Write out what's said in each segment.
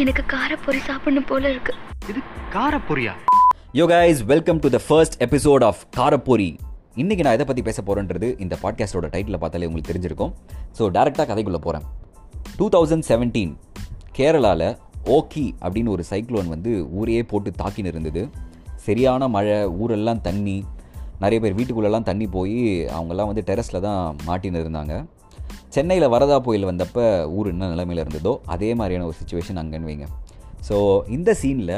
எனக்கு காரப்பொரி சாப்பிடணும் போல இருக்கு. இது காரப்பொரியா yo guys welcome to the first episode of காரப்பொரி இன்னைக்கு நான் எதை பற்றி பேச போகிறேன்றது இந்த பாட்காஸ்டோட டைட்டில் பார்த்தாலே உங்களுக்கு தெரிஞ்சிருக்கும். ஸோ டேரெக்டாக கதைக்குள்ளே போகிறேன் டூ தௌசண்ட் செவன்டீன் கேரளாவில் ஓக்கி அப்படின்னு ஒரு சைக்ளோன் வந்து ஊரையே போட்டு தாக்கின்னு இருந்தது. சரியான மழை ஊரெல்லாம் தண்ணி நிறைய பேர் வீட்டுக்குள்ளெல்லாம் தண்ணி போய் அவங்கெல்லாம் வந்து டெரஸில் தான் மாட்டின்னு இருந்தாங்க. சென்னையில் வரதா புயல் வந்தப்போ ஊர் என்ன நிலைமையில் இருந்ததோ அதே மாதிரியான ஒரு சுச்சுவேஷன் அங்கன்னு வைங்க. ஸோ இந்த சீனில்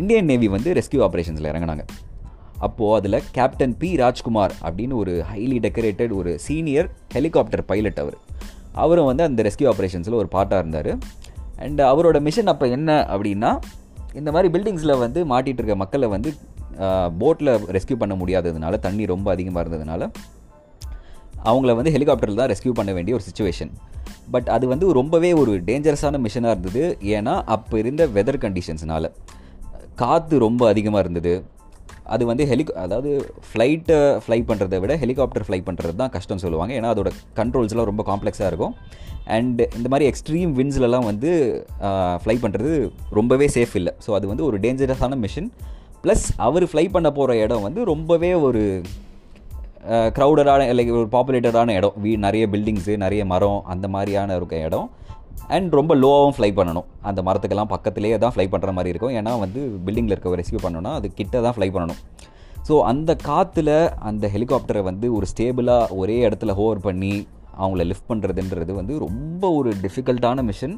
இந்தியன் நேவி வந்து ரெஸ்கியூ ஆப்ரேஷன்ஸில் இறங்கினாங்க. அப்போது அதில் கேப்டன் பி ராஜ்குமார் அப்படின்னு ஒரு ஹைலி டெக்கரேட்டட் ஒரு சீனியர் ஹெலிகாப்டர் பைலட் அவர். அவரும் வந்து அந்த ரெஸ்கியூ ஆப்ரேஷன்ஸில் ஒரு பார்ட்டாக இருந்தார். அண்ட் அவரோட மிஷன் அப்போ என்ன அப்படின்னா இந்த மாதிரி பில்டிங்ஸில் வந்து மாட்டிகிட்டு இருக்க மக்களை வந்து போட்டில் ரெஸ்கியூ பண்ண முடியாததுனால தண்ணி ரொம்ப அதிகமாக இருந்ததுனால அவங்கள வந்து ஹெலிகாப்டரில் தான் ரெஸ்கியூ பண்ண வேண்டிய ஒரு சுச்சுவேஷன் பட் அது வந்து ரொம்பவே ஒரு டேஞ்சரஸான மிஷனாக இருந்தது. ஏன்னா அப்போ இருந்த வெதர் கண்டிஷன்ஸ்னால் காற்று ரொம்ப அதிகமாக இருந்தது. அது வந்து ஹெலி அதாவது ஃப்ளைட்டை ஃப்ளை பண்ணுறதை விட ஹெலிகாப்டர் ஃப்ளை பண்ணுறது தான் கஷ்டம்னு சொல்லுவாங்க. ஏன்னா அதோட கண்ட்ரோல்ஸ்லாம் ரொம்ப காம்ப்ளெக்ஸாக இருக்கும். அண்ட் இந்த மாதிரி எக்ஸ்ட்ரீம் விண்ட்ஸ்லலாம் வந்து ஃப்ளை பண்ணுறது ரொம்பவே சேஃப் இல்லை. ஸோ அது வந்து ஒரு டேஞ்சரஸான மிஷின் ப்ளஸ் அவர் ஃப்ளை பண்ண போகிற இடம் வந்து ரொம்பவே ஒரு க்ரௌடடான லைக் ஒரு பாப்புலேட்டடான இடம். வீ நிறைய பில்டிங்ஸு நிறைய மரம் அந்த மாதிரியான இருக்க இடம். அண்ட் ரொம்ப லோவாகவும் ஃப்ளை பண்ணணும். அந்த மரத்துக்கெல்லாம் பக்கத்துலேயே தான் ஃப்ளை பண்ணுற மாதிரி இருக்கும். ஏன்னா வந்து பில்டிங்கில் இருக்க ரெஸ்கியூ பண்ணணும்னா அது கிட்ட தான் ஃப்ளை பண்ணணும். ஸோ அந்த காற்றுல அந்த ஹெலிகாப்டரை வந்து ஒரு ஸ்டேபிளாக ஒரே இடத்துல ஹோவர் பண்ணி அவங்கள லிஃப்ட் பண்ணுறதுன்றது வந்து ரொம்ப ஒரு டிஃபிகல்ட்டான மிஷன்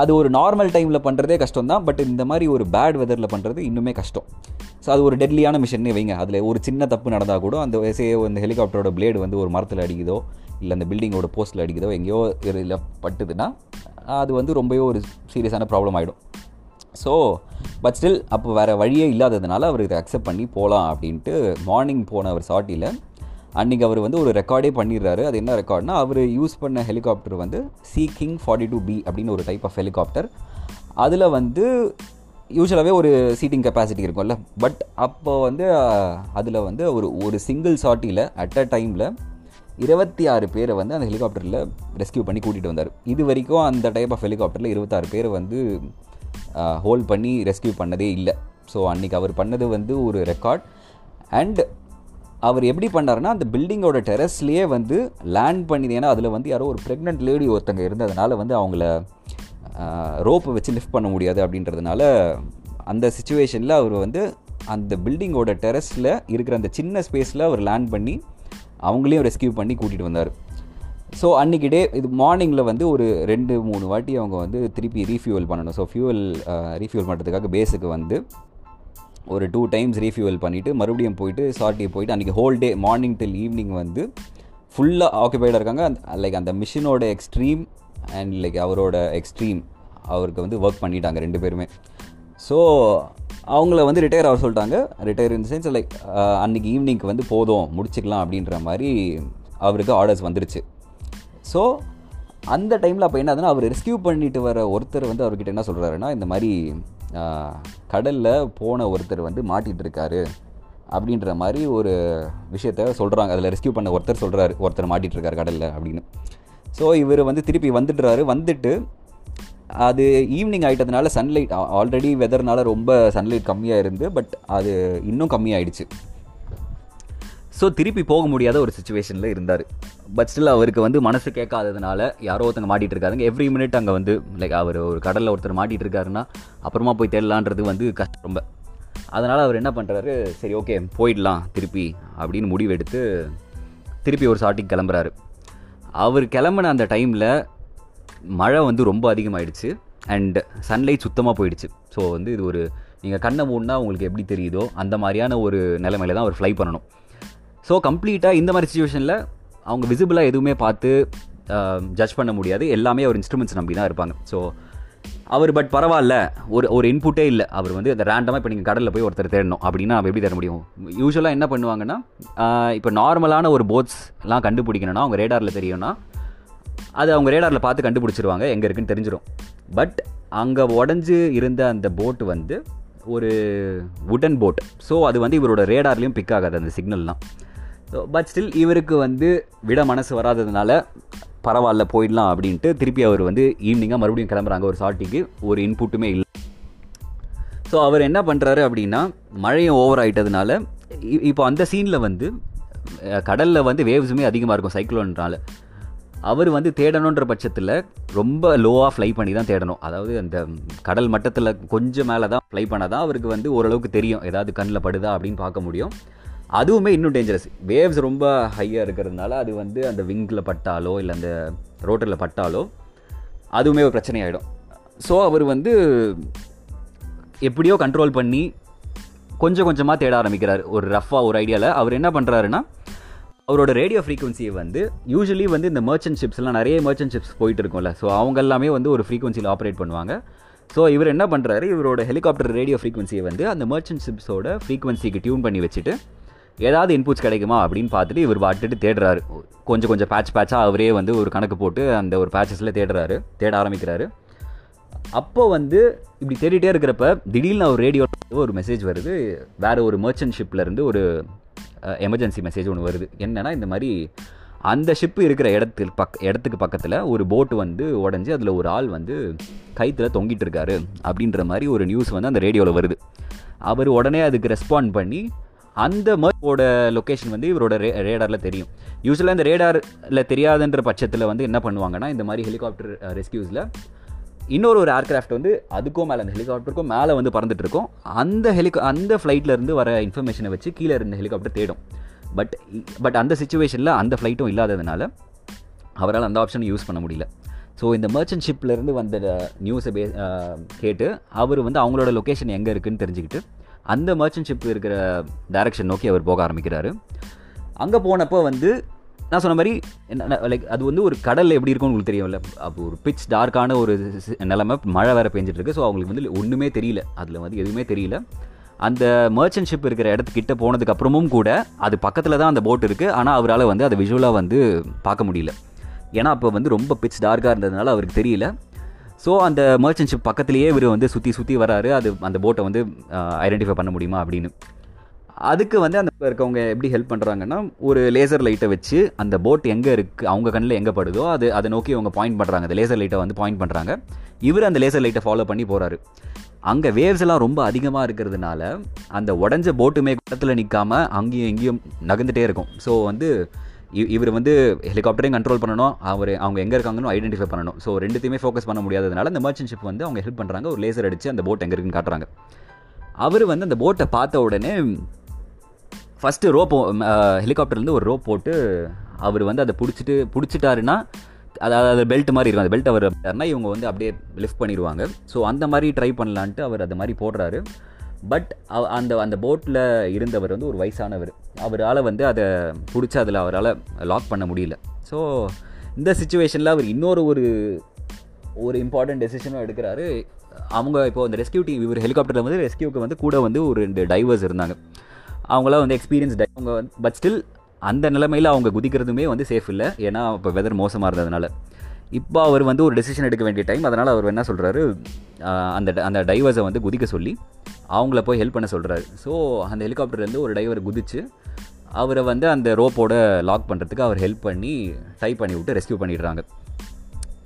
அது ஒரு நார்மல் டைமில் பண்ணுறதே கஷ்டம் தான் பட் இந்த மாதிரி ஒரு பேட் வெதரில் பண்ணுறது இன்னுமே கஷ்டம். ஸோ அது ஒரு டெட்லியான மிஷன் வைங்க. அதில் ஒரு சின்ன தப்பு நடந்தால் கூட அந்த சே அந்த ஹெலிகாப்டரோட பிளேடு வந்து ஒரு மரத்தில் அடிக்குதோ இல்லை அந்த பில்டிங்கோட போஸ்ட்டில் அடிக்குதோ எங்கேயோ இதில் பட்டுதுன்னா அது வந்து ரொம்பவே ஒரு சீரியஸான ப்ராப்ளம் ஆகிடும் ஸோ பட் ஸ்டில் அப்போ வேறு வழியே இல்லாததுனால அவர் இதை அக்செப்ட் பண்ணி போகலாம் அப்படின்ட்டு மார்னிங் போன அவர் சாட்டியில் அன்றைக்கி அவர் வந்து ஒரு ரெக்கார்டே பண்ணிடுறாரு. அது என்ன ரெக்கார்ட்னா அவர் யூஸ் பண்ண ஹெலிகாப்டர் வந்து sea king forty two B அப்படின்னு ஒரு டைப் ஆஃப் ஹெலிகாப்டர் அதில் வந்து யூஸ்வலாகவே ஒரு சீட்டிங் கெப்பாசிட்டி இருக்கும்ல. பட் அப்போ வந்து அதில் வந்து ஒரு ஒரு சிங்கிள் சாட்டியில் அட் அ டைமில் இருபத்தி ஆறு பேரை வந்து அந்த ஹெலிகாப்டரில் ரெஸ்கியூ பண்ணி கூட்டிகிட்டு வந்தார். இது வரைக்கும் அந்த டைப் ஆஃப் ஹெலிகாப்டரில் இருபத்தாறு பேரை வந்து ஹோல்ட் பண்ணி ரெஸ்கியூ பண்ணதே இல்லை. ஸோ அன்றைக்கி அவர் பண்ணது வந்து ஒரு ரெக்கார்ட் அண்ட் அவர் எப்படி பண்ணாருன்னா அந்த பில்டிங்கோட டெரஸ்லேயே வந்து லேண்ட் பண்ணி ஏன்னா அதில் வந்து யாரோ ஒரு ப்ரெக்னென்ட் லேடி ஒருத்தங்க இருந்ததுனால வந்து அவங்கள ரோப்பை வச்சு லிஃப்ட் பண்ண முடியாது அப்படின்றதுனால அந்த சுச்சுவேஷனில் அவர் வந்து அந்த பில்டிங்கோட டெரஸில் இருக்கிற அந்த சின்ன ஸ்பேஸில் அவர் லேண்ட் பண்ணி அவங்களையும் ரெஸ்கியூ பண்ணி கூட்டிகிட்டு வந்தார். ஸோ அன்றைக்கி டே இது மார்னிங்கில் வந்து ஒரு ரெண்டு மூணு வாட்டி அவங்க வந்து திருப்பி ரீஃபியூவல் பண்ணணும். ஸோ ஃபியூவல் ரீஃபியூவல் பண்ணுறதுக்காக பேஸுக்கு வந்து ஒரு டூ டைம்ஸ் ரீஃபியூவல் பண்ணிவிட்டு மறுபடியும் போயிட்டு சாட்டியை போயிட்டு அன்றைக்கி whole day morning till evening வந்து ஃபுல்லாக ஆக்குபைடாக இருக்காங்க. லைக் அந்த மிஷினோட எக்ஸ்ட்ரீம் அண்ட் லைக் அவரோட எக்ஸ்ட்ரீம் அவருக்கு வந்து ஒர்க் பண்ணிட்டாங்க ரெண்டு பேருமே. ஸோ அவங்கள வந்து ரிட்டையர் ஆக சொல்லிட்டாங்க. ரிட்டையர் இன் சென்ஸ் லைக் அன்றைக்கி ஈவினிங்க்கு வந்து போதும் முடிச்சுக்கலாம் அப்படின்ற மாதிரி அவருக்கு ஆர்டர்ஸ் வந்துருச்சு. ஸோ அந்த டைமில் அப்போ என்ன ஆகுதுன்னா அவர் ரெஸ்கியூ பண்ணிட்டு வர ஒருத்தர் வந்து அவர்கிட்ட என்ன சொல்கிறாருன்னா இந்த மாதிரி கடலில் போன ஒருத்தர் வந்து மாட்டிகிட்டு இருக்காரு அப்படின்ற மாதிரி ஒரு விஷயத்த சொல்கிறாங்க அதில் ரெஸ்கியூ பண்ண ஒருத்தர் சொல்கிறாரு ஒருத்தர் மாட்டிகிட்டு இருக்காரு கடலில் அப்படின்னு. ஸோ இவர் வந்து திருப்பி வந்துடுறாரு. வந்துட்டு அது ஈவினிங் ஆகிட்டதுனால சன்லைட் ஆல்ரெடி வெதர்னால ரொம்ப சன்லைட் கம்மியாக இருந்து பட் அது இன்னும் கம்மியாயிடுச்சு. ஸோ திருப்பி போக முடியாத ஒரு சுச்சுவேஷனில் இருந்தார். பட் ஸ்டில் அவருக்கு வந்து மனசு கேட்காததுனால யாரோ ஒருத்தங்க மாட்டிகிட்டு இருக்காருங்க. எவ்ரி மினிட் அங்கே வந்து லைக் அவர் ஒரு கடலில் ஒருத்தர் மாட்டிகிட்டு இருக்காருன்னா அப்புறமா போய் தேடலான்றது வந்து கஷ்டம் ரொம்ப. அதனால் அவர் என்ன பண்ணுறாரு சரி ஓகே போயிடலாம் திருப்பி அப்படின்னு முடிவெடுத்து திருப்பி ஒரு சாட்டிக்கு கிளம்புறாரு. அவர் கிளம்புன அந்த டைமில் மழை வந்து ரொம்ப அதிகமாகிடுச்சு அண்ட் சன்லைட் சுத்தமாக போயிடுச்சு. ஸோ வந்து இது ஒரு நீங்கள் கண்ணை மூடினா உங்களுக்கு எப்படி தெரியுதோ அந்த மாதிரியான ஒரு நிலைமையில தான் அவர் ஃப்ளை பண்ணணும். ஸோ கம்ப்ளீட்டாக இந்த மாதிரி சுச்சுவேஷனில் அவங்க விசிபிளாக எதுவுமே பார்த்து ஜட்ஜ் பண்ண முடியாது. எல்லாமே அவர் இன்ஸ்ட்ருமெண்ட்ஸ் நம்பி தான் இருப்பாங்க. ஸோ அவர் பட் பரவாயில்ல. ஒரு ஒரு இன்புட்டே இல்லை. அவர் வந்து அந்த ரேண்டமாக இப்போ நீங்கள் கடலில் போய் ஒருத்தர் தேடணும். அப்படின்னா எப்படி தர முடியும்? யூஸ்வலாக என்ன பண்ணுவாங்கன்னா இப்போ நார்மலான ஒரு போட்ஸ்லாம் கண்டுபிடிக்கணும்னா அவங்க ரேடாரில் தெரியும்னா அது அவங்க ரேடாரில் பார்த்து கண்டுபிடிச்சிருவாங்க. எங்கே இருக்குன்னு தெரிஞ்சிடும் பட் அங்கே உடஞ்சி இருந்த அந்த போட்டு வந்து ஒரு உடன் போட் ஸோ அது வந்து இவரோட ரேடார்லேயும் பிக் ஆகாது அந்த சிக்னல்லாம் பட் ஸ்டில் இவருக்கு வந்து விட மனசு வராததுனால பரவாயில்ல போயிடலாம் அப்படின்ட்டு திருப்பி அவர் வந்து ஈவினிங்காக மறுபடியும் கிளம்புறாங்க. ஒரு சாட்டிக்கு ஒரு இன்புட்டுமே இல்லை. ஸோ அவர் என்ன பண்ணுறாரு அப்படின்னா மழையும் ஓவர் ஆகிட்டதுனால இப்போ அந்த சீனில் வந்து கடலில் வந்து வேவ்ஸுமே அதிகமாக இருக்கும் சைக்ளோன்றால அவர் வந்து தேடணுன்ற பட்சத்தில் ரொம்ப லோவாக ஃப்ளை பண்ணி தான் தேடணும். அதாவது அந்த கடல் மட்டத்தில் கொஞ்சம் மேலே தான் ஃப்ளை பண்ணால் தான் அவருக்கு வந்து ஓரளவுக்கு தெரியும். ஏதாவது கண்ணில் படுதா அப்படின்னு பார்க்க முடியும். அதுவுமே இன்னும் டேஞ்சரஸ் வேவ்ஸ் ரொம்ப ஹையாக இருக்கிறதுனால அது வந்து அந்த விங்கில் பட்டாலோ இல்லை அந்த ரோட்டரில் பட்டாலோ அதுவுமே ஒரு பிரச்சனையாயிடும். ஸோ அவர் வந்து எப்படியோ கண்ட்ரோல் பண்ணி கொஞ்சம் கொஞ்சமாக தேட ஆரம்பிக்கிறார். ஒரு ரஃப்பாக ஒரு ஐடியாவில் அவர் என்ன பண்ணுறாருன்னா அவரோட ரேடியோ ஃப்ரீக்வன்சியை வந்து யூஸ்வலி வந்து இந்த மர்ச்சன்ட் ஷிப்ஸ்லாம் நிறைய மர்ச்சன்ட் ஷிப்ஸ் போயிட்டு இருக்கும்ல. ஸோ அவங்க எல்லாமே வந்து ஒரு ஃப்ரீக்வன்சியில் ஆப்ரேட் பண்ணுவாங்க. ஸோ இவர் என்ன பண்ணுறாரு இவரோட ஹெலிகாப்டர் ரேடியோ ஃப்ரீக்வன்சியை வந்து அந்த மர்ச்சன்ட் ஷிப்ஸோட ஃப்ரீக்வன்சிக்கு டியூன் பண்ணி வச்சுட்டு ஏதாவது இன்புட்ஸ் கிடைக்குமா அப்படின்னு பார்த்துட்டு இவர் பாட்டுட்டு தேடுறாரு. கொஞ்சம் கொஞ்சம் பேட்ச் பேட்சாக அவரே வந்து ஒரு கணக்கு போட்டு அந்த ஒரு பேட்சஸில் தேடுறாரு. தேட ஆரம்பிக்கிறாரு. அப்போ வந்து இப்படி தேடிட்டே இருக்கிறப்ப திடீர்னு ஒரு ரேடியோ ஒரு மெசேஜ் வருது. வேறு ஒரு மர்ச்சன்ட் ஷிப்லேருந்து ஒரு எமர்ஜென்சி மெசேஜ் ஒன்று வருது. என்னென்னா இந்த மாதிரி அந்த ஷிப்பு இருக்கிற இடத்துக்கு பக் இடத்துக்கு பக்கத்தில் ஒரு போட்டு வந்து உடஞ்சி அதில் ஒரு ஆள் வந்து கைத்தில் தொங்கிட்டு இருக்காரு. அப்படின்ற மாதிரி ஒரு நியூஸ் வந்து அந்த ரேடியோவில் வருது. அவர் உடனே அதுக்கு ரெஸ்பாண்ட் பண்ணி அந்த மர்ஃபோட லொக்கேஷன் வந்து இவரோட ரே ரேடாரில் தெரியும். யூஸ்வலாக இந்த ரேடாரில் தெரியாதுன்ற பட்சத்தில் வந்து என்ன பண்ணுவாங்கன்னா இந்த மாதிரி ஹெலிகாப்டர் ரெஸ்கியூஸில் இன்னொரு ஒரு ஏர்க்ராஃப்ட் வந்து அதுக்கும் மேலே அந்த ஹெலிகாப்டருக்கும் மேலே வந்து பறந்துட்டு இருக்கும் அந்த ஹெலிகா அந்த ஃப்ளைட்லேருந்து வர இன்ஃபர்மேஷனை வச்சு கீழே இருந்த ஹெலிகாப்டர் தேடும். பட் பட் அந்த சுச்சுவேஷனில் அந்த ஃப்ளைட்டும் இல்லாததுனால அவரால் அந்த ஆப்ஷனை யூஸ் பண்ண முடியல. ஸோ இந்த மர்ச்சன்ட் ஷிப்லேருந்து வந்த நியூஸை பே கேட்டு அவர் வந்து அவங்களோட லொக்கேஷன் எங்கே இருக்குதுன்னு தெரிஞ்சுக்கிட்டு அந்த மர்ச்சன்ட் ஷிப் இருக்கிற டைரக்ஷன் நோக்கி அவர் போக ஆரம்பிக்கிறாரு. அங்கே போனப்போ வந்து நான் சொன்ன மாதிரி லைக் அது வந்து ஒரு கடலில் எப்படி இருக்கும்னு உங்களுக்கு தெரியும்ல. அப்போ ஒரு பிச் டார்க்கான ஒரு நிலமை மழை வேறு பெஞ்சிட்ருக்கு ஸோ அவங்களுக்கு வந்து ஒன்றுமே தெரியல. அதில் வந்து எதுவுமே தெரியல. அந்த மர்ச்சன்ட் ஷிப் இருக்கிற இடத்துக்கிட்ட போனதுக்கப்புறமும் கூட அது பக்கத்தில் தான் அந்த போட் இருக்குது ஆனால் அவரால் வந்து அதை விஷுவலாக வந்து பார்க்க முடியல. ஏன்னா அப்போ வந்து ரொம்ப பிச் டார்க்காக இருந்ததுனால அவருக்கு தெரியல. ஸோ அந்த மர்ச்சன்ட் ஷிப் பக்கத்துலேயே இவர் வந்து சுற்றி சுற்றி வராரு. அது அந்த போட்டை வந்து ஐடென்டிஃபை பண்ண முடியுமா அப்படின்னு. அதுக்கு வந்து அந்த இருக்கவங்க எப்படி ஹெல்ப் பண்ணுறாங்கன்னா ஒரு லேசர் லைட்டை வச்சு அந்த போட் எங்கே இருக்குது அவங்க கண்ணில் எங்கே படுதோ அது அதை நோக்கி அவங்க பாயிண்ட் பண்ணுறாங்க அந்த லேசர் லைட்டை வந்து பாயிண்ட் பண்ணுறாங்க இவர் அந்த லேசர் லைட்டை ஃபாலோ பண்ணி போகிறாரு அங்கே வேவ்ஸ் எல்லாம் ரொம்ப அதிகமாக இருக்கிறதுனால அந்த உடஞ்ச போட்டுமே இடத்துல நிற்காம அங்கேயும் எங்கேயும் நகர்ந்துட்டே இருக்கும். ஸோ வந்து இவர் வந்து ஹெலிகாப்டரையும் கண்ட்ரோல் பண்ணணும் அவர் அவங்க எங்கே இருக்காங்கன்னு ஐடென்டிஃபை பண்ணணும். ஸோ ரெண்டுத்தையுமே ஃபோக்கஸ் பண்ண முடியாததுனால அந்த மர்ச்சன்ட் ஷிப் வந்து அவங்க ஹெல்ப் பண்ணுறாங்க ஒரு லேசர் அடித்து அந்த போட் எங்கே இருக்குன்னு காட்டுறாங்க. அவர் வந்து அந்த போட்டை பார்த்த உடனே ஃபஸ்ட்டு ரோப் ஹெலிகாப்டர்லேருந்து ஒரு ரோப் போட்டு அவர் வந்து அதை பிடிச்சிட்டு பிடிச்சிட்டாருன்னா அதாவது அது பெல்ட் மாதிரி இருக்கும். அந்த பெல்ட் அவர் இவங்க வந்து அப்படியே லிஃப்ட் பண்ணிடுவாங்க. ஸோ அந்த மாதிரி ட்ரை பண்ணலான்ட்டு அவர் அது மாதிரி போடுறாரு. பட் அந்த அந்த போட்டில் இருந்தவர் வந்து ஒரு வயசானவர். அவரால் வந்து அதை பிடிச்சி அதில் அவரால் லாக் பண்ண முடியல. ஸோ இந்த சுச்சுவேஷனில் அவர் இன்னொரு ஒரு ஒரு இம்பார்ட்டன்ட் டெசிஷனும் எடுக்கிறாரு. அவங்க இப்போ அந்த ரெஸ்கியூ டீம் இவர் ஹெலிகாப்டரில் வந்து ரெஸ்கியூக்கு வந்து கூட வந்து ஒரு ரெண்டு டைவர்ஸ் இருந்தாங்க. அவங்களாம் வந்து எக்ஸ்பீரியன்ஸ் டை அவங்க பட் ஸ்டில் அந்த நிலைமையில் அவங்க குதிக்கிறதுமே வந்து சேஃப் இல்லை. ஏன்னா இப்போ வெதர் மோசமாக இருந்ததுனால. இப்போ அவர் வந்து ஒரு டெசிஷன் எடுக்க வேண்டிய டைம் அதனால் அவர் என்ன சொல்கிறாரு அந்த அந்த டைவர்ஸை வந்து குதிக்க சொல்லி அவங்கள போய் ஹெல்ப் பண்ண சொல்கிறாரு ஸோ அந்த ஹெலிகாப்டர்லேருந்து ஒரு டைவர் குதிச்சு அவரை வந்து அந்த ரோப்போட லாக் பண்ணுறதுக்கு அவர் ஹெல்ப் பண்ணி டை பண்ணி விட்டு ரெஸ்கியூ பண்ணிடுறாங்க.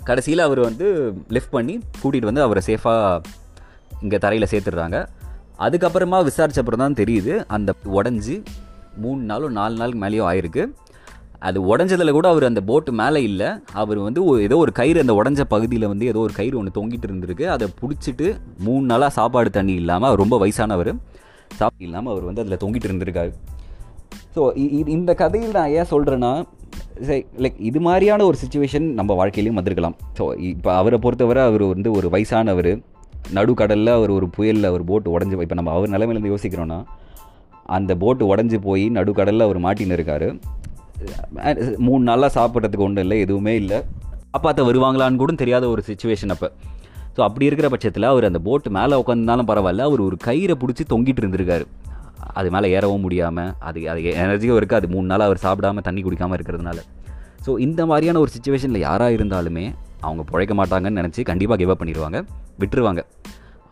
கடைசியில் அவர் வந்து லிஃப்ட் பண்ணி கூட்டிகிட்டு வந்து அவரை சேஃபாக இங்கே தரையில் சேர்த்துடுறாங்க. அதுக்கப்புறமா விசாரிச்சப்புறம் தான் தெரியுது அந்த உடஞ்சி மூணு நாளும் நாலு நாளுக்கு மேலேயும் ஆயிருக்கு. அது உடஞ்சதில் கூட அவர் அந்த போட்டு மேலே இல்லை. அவர் வந்து ஏதோ ஒரு கயிறு அந்த உடஞ்ச பகுதியில் வந்து ஏதோ ஒரு கயிறு ஒன்று தொங்கிட்டு இருந்திருக்கு. அதை பிடிச்சிட்டு மூணு நாளாக சாப்பாடு தண்ணி இல்லாமல் அவர் ரொம்ப வயசானவர். சாப்பாடு இல்லாமல் அவர் வந்து அதில் தொங்கிட்டு இருந்திருக்காரு. ஸோ இந்த கதையில் நான் ஏன் சொல்கிறேன்னா லைக் இது மாதிரியான ஒரு சுச்சுவேஷன் நம்ம வாழ்க்கையிலையும் வந்திருக்கலாம். ஸோ இப்போ அவரை பொறுத்தவரை அவர் வந்து ஒரு வயசானவர். நடுக்கடலில் அவர் ஒரு புயலில் ஒரு போட்டு உடஞ்சி இப்போ நம்ம அவர் நிலைமையிலேருந்து யோசிக்கிறோன்னா அந்த போட்டு உடஞ்சி போய் நடுக்கடலில் அவர் மாட்டின்னு இருக்கார். மூணு நாளாக சாப்பிட்றதுக்கு ஒன்றும் இல்லை எதுவுமே இல்லை. அப்பாத்த வருவாங்களான்னு கூட தெரியாத ஒரு சுச்சுவேஷன் அப்போ. ஸோ அப்படி இருக்கிற பட்சத்தில் அவர் அந்த போட்டு மேலே உட்காந்துருந்தாலும் பரவாயில்ல அவர் ஒரு கயிறை பிடிச்சி தொங்கிட்டு இருந்திருக்காரு. அது மேலே ஏறவும் முடியாமல் அது அது எனர்ஜியும் இருக்குது. அது மூணு நாள் அவர் சாப்பிடாம தண்ணி குடிக்காமல் இருக்கிறதுனால. ஸோ இந்த மாதிரியான ஒரு சுச்சுவேஷனில் யாராக இருந்தாலுமே அவங்க பிழைக்க மாட்டாங்கன்னு நினச்சி கண்டிப்பாக கிவ் அப் பண்ணிடுவாங்க விட்டுருவாங்க.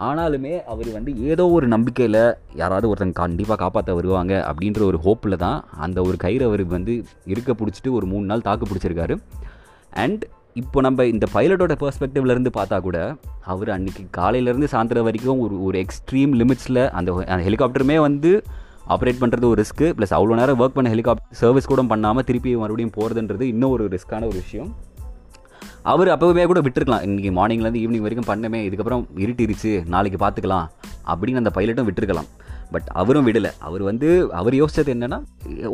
ஆனாலுமே அவர் வந்து ஏதோ ஒரு நம்பிக்கையில் யாராவது ஒருத்தங்க கண்டிப்பாக காப்பாற்ற வருவாங்க அப்படின்ற ஒரு ஹோப்பில் தான் அந்த ஒரு கயிறு அவர் வந்து இருக்க பிடிச்சிட்டு ஒரு மூணு நாள் தாக்கு பிடிச்சிருக்காரு. அண்ட் இப்போ நம்ம இந்த பைலட்டோட பெர்ஸ்பெக்டிவ்லேருந்து பார்த்தா கூட அவர் அன்றைக்கி காலையிலேருந்து சாயந்தரம் வரைக்கும் ஒரு ஒரு எக்ஸ்ட்ரீம் லிமிட்ஸில் அந்த அந்த ஹெலிகாப்டருமே வந்து ஆப்ரேட் பண்ணுறது ஒரு ரிஸ்க்கு ப்ளஸ் அவ்வளோ நேரம் ஒர்க் பண்ண ஹெலிகாப்டர் சர்வீஸ் கூட பண்ணாமல் திருப்பி மறுபடியும் போகிறதுன்றது இன்னும் ஒரு ரிஸ்க்கான ஒரு விஷயம். அவர் அப்போவே கூட விட்டுருக்கலாம். இன்றைக்கி மார்னிங்லேருந்து ஈவினிங் வரைக்கும் பண்ணமே இதுக்கப்புறம் இருட்டிருச்சு நாளைக்கு பார்த்துக்கலாம் அப்படின்னு அந்த பைலட்டும் விட்டுருக்கலாம். பட் அவரும் விடலை. அவர் வந்து அவர் யோசிச்சது என்னென்னா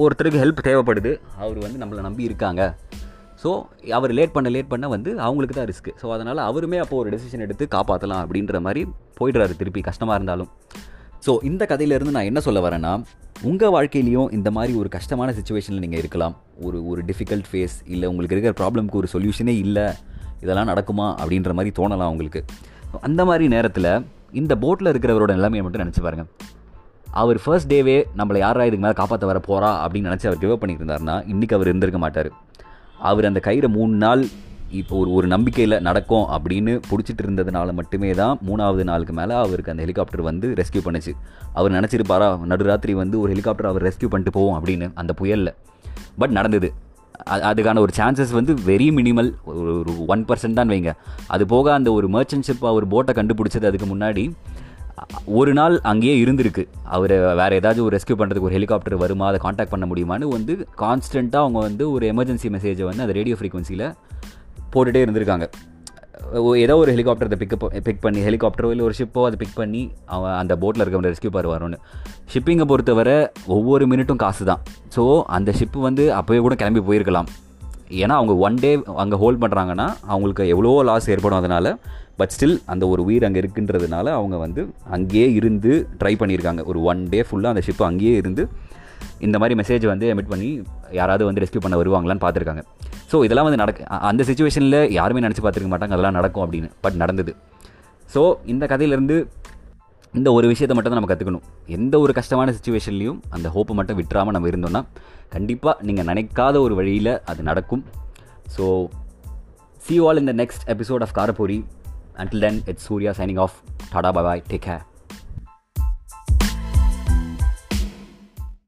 ஒருத்தருக்கு ஹெல்ப் தேவைப்படுது. அவர் வந்து நம்மளை நம்பி இருக்காங்க. ஸோ அவர் லேட் பண்ண லேட் பண்ண வந்து அவங்களுக்கு தான் ரிஸ்க்கு ஸோ அதனால் அவருமே அப்போ ஒரு டெசிஷன் எடுத்து காப்பாற்றலாம் அப்படின்ற மாதிரி போயிடுறாரு. திருப்பி கஷ்டமாக இருந்தாலும். ஸோ இந்த கதையிலேருந்து நான் என்ன சொல்ல வரேன்னா உங்கள் வாழ்க்கையிலையும் இந்த மாதிரி ஒரு கஷ்டமான சுச்சுவேஷனில் நீங்கள் இருக்கலாம். ஒரு ஒரு டிஃபிகல்ட் ஃபேஸ் இல்லை உங்களுக்கு இருக்கிற ப்ராப்ளம்க்கு ஒரு சொல்யூஷனே இல்லை இதெல்லாம் நடக்குமா அப்படின்ற மாதிரி தோணலாம் உங்களுக்கு. அந்த மாதிரி நேரத்தில் இந்த போட்டில் இருக்கிறவரோட நிலைமையை மட்டும் நினச்சி பாருங்கள் அவர் ஃபர்ஸ்ட் டேவே நம்மளை யாரா இதுக்கு மேலே காப்பாற்ற வர போகிறா அப்படின்னு நினச்சி அவர் கிவ் பண்ணியிருந்தாருன்னா இன்றைக்கி அவர் இருந்திருக்க மாட்டார். அவர் அந்த கயிறை மூணு நாள் இப்போ ஒரு ஒரு நம்பிக்கையில் நடக்கும் அப்படின்னு பிடிச்சிட்டு இருந்ததுனால மட்டுமே தான் மூணாவது நாளுக்கு மேலே அவருக்கு அந்த ஹெலிகாப்டர் வந்து ரெஸ்கியூ பண்ணுச்சு. அவர் நினச்சிருப்பாரா நடுராத்திரி வந்து ஒரு ஹெலிகாப்டர் அவர் ரெஸ்கியூ பண்ணிட்டு போவோம் அப்படின்னு அந்த புயலில். பட் நடந்தது. அதுக்கான ஒரு சான்சஸ் வந்து வெரி மினிமல் ஒரு ஒரு ஒன் பர்சன்ட் தான் வைங்க. அது போக அந்த ஒரு மர்ச்சன்ட்ஷிப் அவர் போட்டை கண்டுபிடிச்சது அதுக்கு முன்னாடி ஒரு நாள் அங்கேயே இருந்திருக்கு. அவர் வேறு ஏதாச்சும் ஒரு ரெஸ்கியூ பண்ணுறதுக்கு ஒரு ஹெலிகாப்டர் வருமா அதை காண்டாக்ட் பண்ண முடியுமான்னு வந்து கான்ஸ்டண்ட்டாக அவங்க வந்து ஒரு எமர்ஜென்சி மெசேஜை வந்து அந்த ரேடியோ ஃப்ரீக்வன்சியில் போட்டுகிட்டே இருந்திருக்காங்க. ஏதோ ஒரு ஹெலிகாப்டரை பிக்கப் பிக் பண்ணி ஹெலிகாப்டரோ இல்லை ஒரு ஷிப்போ அதை பிக் பண்ணி அவன் அந்த போட்டில் இருக்கவங்க ரெஸ்கியூ பார் வரும்னு. ஷிப்பிங்கை பொறுத்தவரை ஒவ்வொரு மினிட்டும் காசு தான் ஸோ அந்த ஷிப்பு வந்து அப்போயே கூட கிளம்பி போயிருக்கலாம். ஏன்னா அவங்க ஒன் டே அங்கே ஹோல்ட் பண்ணுறாங்கன்னா அவங்களுக்கு எவ்வளோ லாஸ் ஏற்படும் அதனால் பட் ஸ்டில் அந்த ஒரு உயிர் அங்கே இருக்குன்றதுனால அவங்க வந்து அங்கேயே இருந்து ட்ரை பண்ணியிருக்காங்க. ஒரு ஒன் டே ஃபுல்லாக அந்த ஷிப் அங்கேயே இருந்து இந்த மாதிரி மெசேஜ் வந்து எமிட் பண்ணி யாராவது வந்து ரெஸ்கியூ பண்ண வருவாங்களான்னு பார்த்துருக்காங்க. ஸோ இதெல்லாம் வந்து நடக்க அந்த சுச்சுவேஷனில் யாருமே நினச்சி பார்த்துருக்க மாட்டாங்க. அதெல்லாம் நடக்கும் அப்படின்னு பட் நடந்தது. ஸோ இந்த கதையிலேருந்து இந்த ஒரு விஷயத்தை மட்டும் தான் நம்ம கற்றுக்கணும் எந்த ஒரு கஷ்டமான சுச்சுவேஷன்லேயும் அந்த ஹோப்பை மட்டும் விட்டுறாமல் நம்ம இருந்தோம்னா கண்டிப்பாக நீங்கள் நினைக்காத ஒரு வழியில் அது நடக்கும். ஸோ சி ஆல் இந்த next episode of episode until then it's Surya signing off tata off. Take care